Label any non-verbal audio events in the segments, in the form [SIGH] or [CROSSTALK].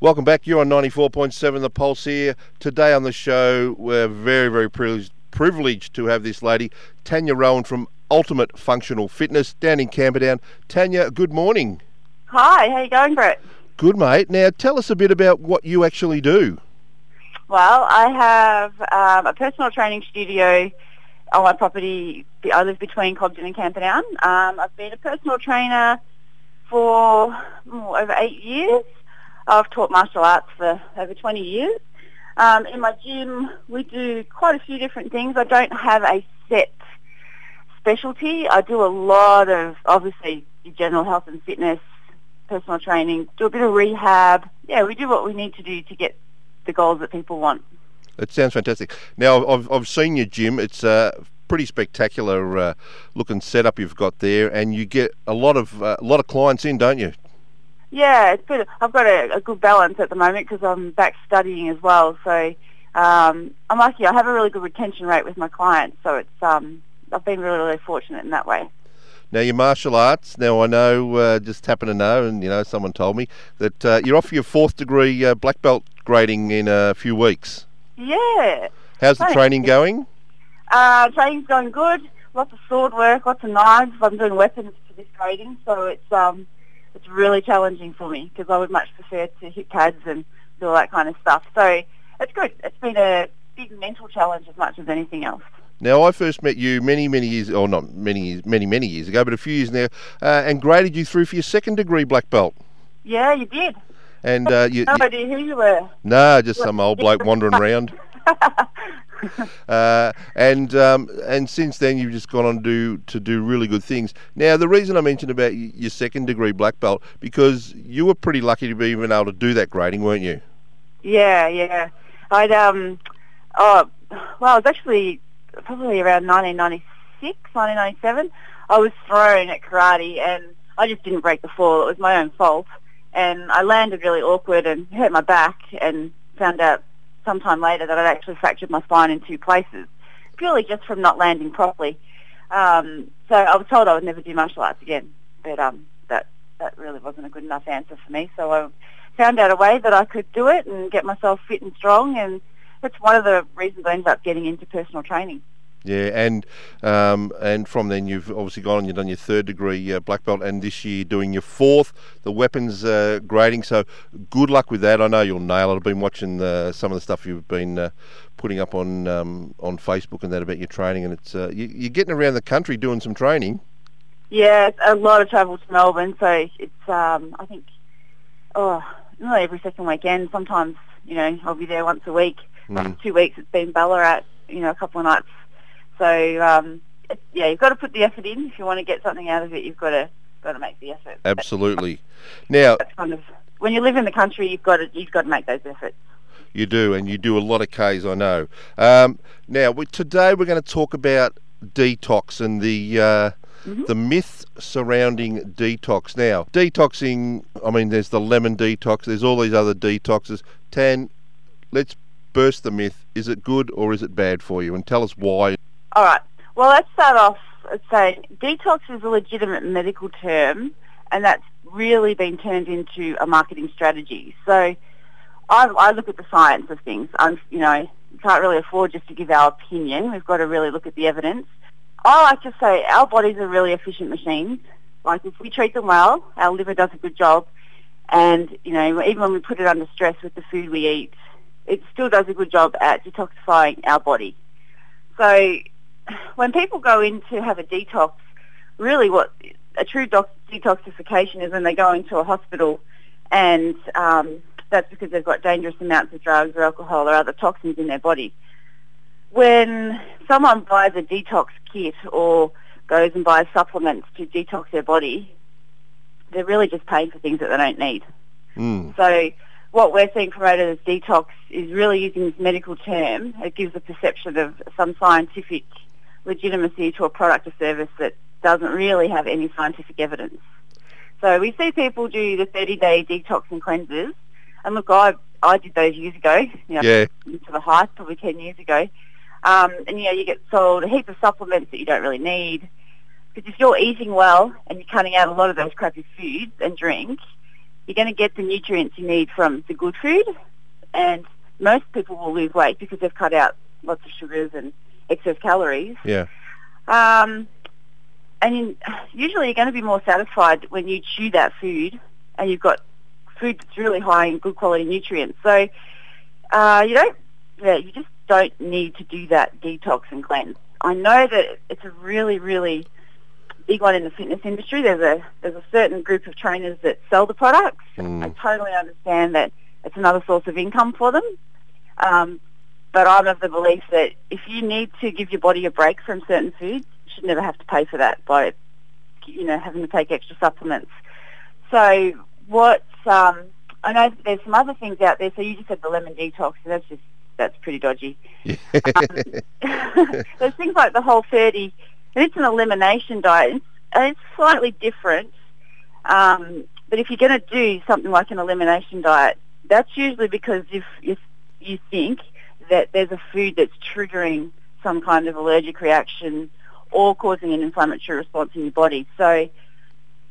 Welcome back. You're on 94.7 The Pulse here. Today on the show, we're very, very privileged, privileged to have this lady, Tanya Rowan from Ultimate Functional Fitness down in Camperdown. Tanya, good morning. Hi, how you going, Brett? Good, mate. Now, tell us a bit about what you actually do. Well, I have um, a personal training studio on my property. I live between Cobden and Camperdown. Um, I've been a personal trainer for oh, over eight years. I've taught martial arts for over 20 years. Um, in my gym, we do quite a few different things. I don't have a set specialty. I do a lot of, obviously, general health and fitness, personal training, do a bit of rehab. Yeah, we do what we need to do to get the goals that people want. It sounds fantastic. Now, I've, I've seen your gym. It's a pretty spectacular uh, looking setup you've got there, and you get a lot of uh, a lot of clients in, don't you? Yeah, it's good. I've got a, a good balance at the moment because I'm back studying as well. So um, I'm lucky. I have a really good retention rate with my clients. So it's um, I've been really, really fortunate in that way. Now your martial arts. Now I know, uh, just happen to know, and you know, someone told me that uh, you're off for your fourth degree uh, black belt grading in a few weeks. Yeah. How's the Thanks. training going? Uh, training's going good. Lots of sword work, lots of knives. I'm doing weapons for this grading, so it's um, it's really challenging for me because I would much prefer to hit pads and do all that kind of stuff. So it's good. It's been a big mental challenge as much as anything else. Now I first met you many, many years, or not many, years, many, many years ago, but a few years now, uh, and graded you through for your second degree black belt. Yeah, you did. And uh, you, [LAUGHS] No you, idea who you were. nah, just some old bloke wandering around. [LAUGHS] [LAUGHS] Uh, and um, and since then you've just gone on to do to do really good things. Now the reason I mentioned about your second degree black belt because you were pretty lucky to be even able to do that grading, weren't you? Yeah, yeah. I'd um, oh, well, it was actually probably around 1996, 1997. I was thrown at karate, and I just didn't break the fall. It was my own fault, and I landed really awkward and hurt my back, and found out sometime later that I'd actually fractured my spine in two places, purely just from not landing properly. Um, so I was told I would never do martial arts again, but um, that that really wasn't a good enough answer for me. So I found out a way that I could do it and get myself fit and strong, and that's one of the reasons I ended up getting into personal training. Yeah, and um, and from then you've obviously gone on. You've done your third degree uh, black belt, and this year doing your fourth, the weapons uh, grading. So good luck with that. I know you'll nail it. I've been watching uh, some of the stuff you've been uh, putting up on um, on Facebook and that about your training, and it's uh, you, you're getting around the country doing some training. Yeah, a lot of travel to Melbourne, so it's um, I think oh not every second weekend. Sometimes you know I'll be there once a week. Mm. Two weeks it's been Ballarat, you know, a couple of nights. So um, it, yeah, you've got to put the effort in if you want to get something out of it. You've got to got to make the effort. Absolutely. Now That's kind of when you live in the country, you've got to you've got to make those efforts. You do, and you do a lot of Ks, I know. Um, now, we, today we're going to talk about detox and the uh, Mhm. the myth surrounding detox. Now, detoxing, I mean, there's the lemon detox, there's all these other detoxes. Tan, let's burst the myth. Is it good or is it bad for you? And tell us why. All right. Well, let's start off saying detox is a legitimate medical term, and that's really been turned into a marketing strategy. So I, I look at the science of things. I'm, you know, can't really afford just to give our opinion. We've got to really look at the evidence. I like to say our bodies are really efficient machines. Like if we treat them well, our liver does a good job, and you know, even when we put it under stress with the food we eat, it still does a good job at detoxifying our body. So when people go in to have a detox, really what a true doc- detoxification is when they go into a hospital and um, that's because they've got dangerous amounts of drugs or alcohol or other toxins in their body. When someone buys a detox kit or goes and buys supplements to detox their body, they're really just paying for things that they don't need. Mm. So what we're seeing promoted as detox is really using this medical term. It gives a perception of some scientific legitimacy to a product or service that doesn't really have any scientific evidence. So we see people do the 30-day detox and cleanses. And look, I, I did those years ago, you know, Yeah. into the height, probably 10 years ago. Um, and, you know, you get sold a heap of supplements that you don't really need. Because if you're eating well and you're cutting out a lot of those crappy foods and drink, you're going to get the nutrients you need from the good food, and most people will lose weight because they've cut out lots of sugars and excess calories. Yeah. Um, and in, usually you're going to be more satisfied when you chew that food and you've got food that's really high in good quality nutrients. So uh, you don't, yeah, you just don't need to do that detox and cleanse. I know that it's a really, really big one in the fitness industry. There's a there's a certain group of trainers that sell the products. Mm. I totally understand that it's another source of income for them. Um, but I'm of the belief that if you need to give your body a break from certain foods, you should never have to pay for that by, you know, having to take extra supplements. So what um, I know there's some other things out there. So you just said the lemon detox, and that's just that's pretty dodgy. Um, [LAUGHS] there's things like the Whole 30, and it's an elimination diet. And it's slightly different, um, but if you're going to do something like an elimination diet, that's usually because if you, you think that there's a food that's triggering some kind of allergic reaction or causing an inflammatory response in your body. So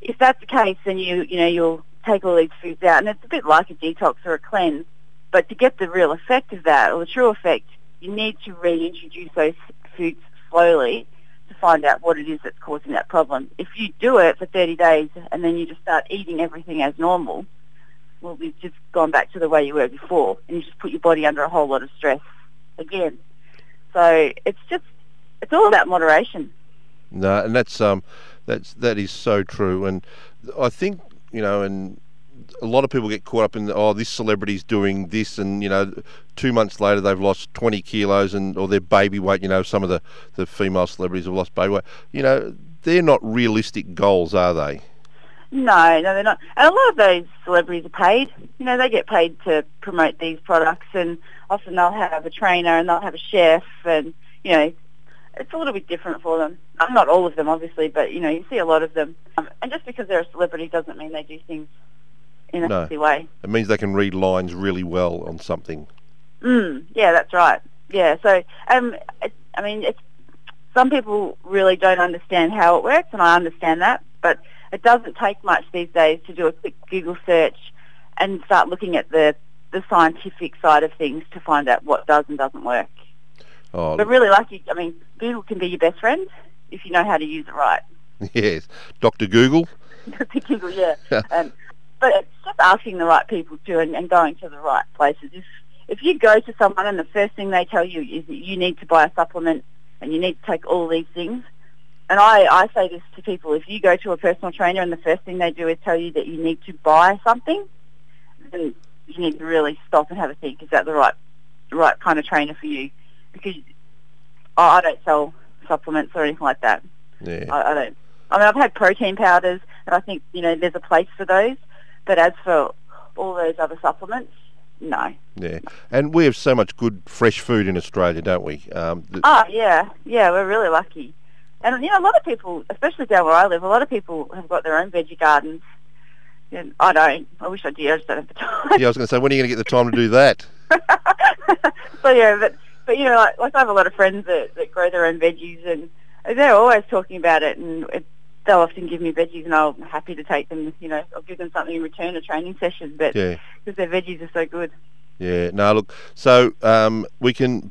if that's the case, then you you know you'll take all these foods out, and it's a bit like a detox or a cleanse. But to get the real effect of that, or the true effect, you need to reintroduce those foods slowly to find out what it is that's causing that problem. If you do it for 30 days and then you just start eating everything as normal, well, we've just gone back to the way you were before, and you just put your body under a whole lot of stress again. So it's just, it's all about moderation. No, and that's um, that's that is so true, and I think you know, and a lot of people get caught up in oh this celebrity's doing this and you know two months later they've lost 20 kilos and or their baby weight you know some of the the female celebrities have lost baby weight you know they're not realistic goals are they no no they're not and a lot of those celebrities are paid you know they get paid to promote these products and often they'll have a trainer and they'll have a chef and you know it's a little bit different for them. Not all of them, obviously, but you know, you see a lot of them. Um, and just because they're a celebrity doesn't mean they do things in a No. healthy way. it means they can read lines really well on something Mm, yeah, that's right. Yeah, so um, it, I mean, it's some people really don't understand how it works, and I understand that. But it doesn't take much these days to do a quick Google search and start looking at the the scientific side of things to find out what does and doesn't work. oh But really, you, I mean, Google can be your best friend if you know how to use it right. [LAUGHS] yes dr google [LAUGHS] Dr. Google, yeah. [LAUGHS] um, but it's just asking the right people to and, and going to the right places. If if you go to someone and the first thing they tell you is that you need to buy a supplement and you need to take all these things, and I, I say this to people, if you go to a personal trainer and the first thing they do is tell you that you need to buy something, then you need to really stop and have a think. Is that the right right kind of trainer for you? Because I I don't sell supplements or anything like that. yeah I, I don't. I mean, I've had protein powders, and I think you know there's a place for those. But as for all those other supplements, no. yeah and we have so much good fresh food in australia don't we um, th- Oh yeah, yeah, we're really lucky. And you know, a lot of people, especially down where I live, a lot of people have got their own veggie gardens. And I don't. I wish I did. I just don't have the time. yeah i was going to say when are you going to get the time to do that [LAUGHS] so yeah, but but you know, like, like I have a lot of friends that, that grow their own veggies, and they're always talking about it, and it, they'll often give me veggies, and I'm happy to take them. You know, I'll give them something in return, a training session, but yeah because their veggies are so good. Yeah, no, look, so um, we can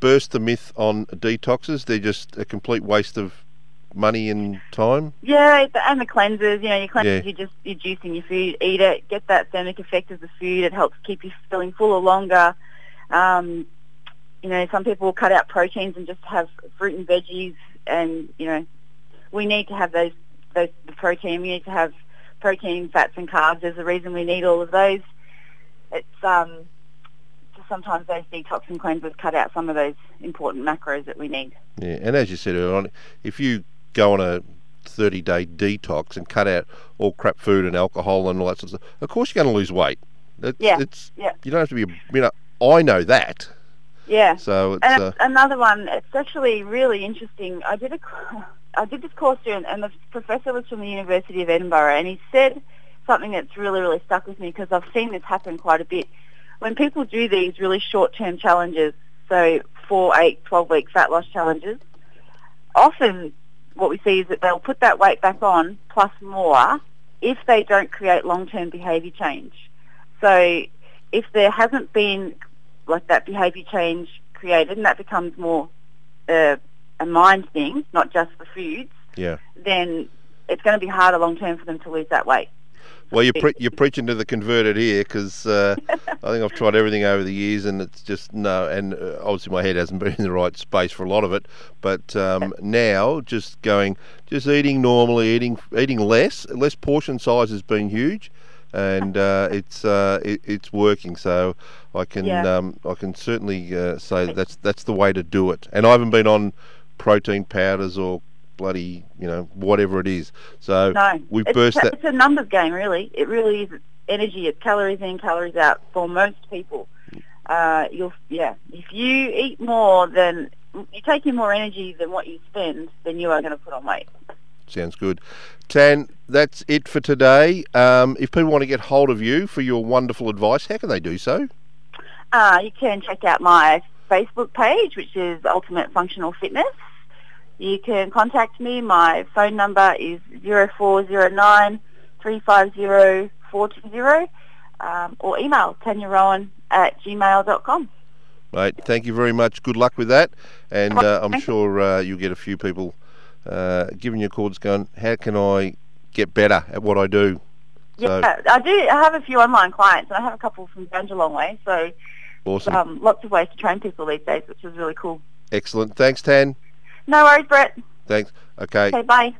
burst the myth on detoxes. They're just a complete waste of money and time. Yeah, and the cleansers. You know, your cleansers, Yeah. you're just you're juicing your food. Eat it. Get that thermic effect of the food. It helps keep you feeling fuller longer. Um, you know, some people will cut out proteins and just have fruit and veggies. And you know, we need to have those those the protein. We need to have protein, fats, and carbs. There's a reason we need all of those. It's um, sometimes those detox and cleansers cut out some of those important macros that we need. Yeah, and as you said earlier on, if you go on a 30 day detox and cut out all crap food and alcohol and all that sort of stuff, of course you're going to lose weight. It's, Yeah, It's, yeah. You don't have to be, you know, I know that. Yeah. So it's, And uh, another one, it's actually really interesting. I did a, I did this course here, and- and the professor was from the University of Edinburgh, and he said something that's really, really stuck with me because I've seen this happen quite a bit. When people do these really short-term challenges, so four, eight, 12-week fat loss challenges, often what we see is that they'll put that weight back on plus more, if they don't create long-term behaviour change. So if there hasn't been like that behaviour change created and that becomes more uh, a mind thing, not just the foods, Yeah. then it's going to be harder long term for them to lose that weight. Well, you're, pre- you're preaching to the converted here because uh, I think I've tried everything over the years and it's just no. And uh, obviously, my head hasn't been in the right space for a lot of it. But um, now, just going, just eating normally, eating eating less, less portion size has been huge, and uh, it's uh, it, it's working. So I can Yeah. um, I can certainly uh, say that that's that's the way to do it. And I haven't been on protein powders or bloody you know whatever it is. So No, we it's, burst that. it's a numbers game, really. It really is energy. It's calories in, calories out for most people. Uh, you'll yeah. If you eat more than you take in more energy than what you spend, then you are going to put on weight. Sounds good. Tan, that's it for today. Um, if people want to get hold of you for your wonderful advice, how can they do so? Uh, you can check out my Facebook page, which is Ultimate Functional Fitness. You can contact me. My phone number is 0409 350 420 um, or email tanyarowan at gmail.com. Mate, thank you very much. Good luck with that. And uh, I'm sure uh, you'll get a few people uh, giving you calls going, how can I get better at what I do? So- Yeah, I do. I have a few online clients, and I have a couple from Banjalong way. So Awesome. um, lots of ways to train people these days, which is really cool. Excellent. Thanks, Tan. No worries, Brett. Thanks. Okay. Okay, bye.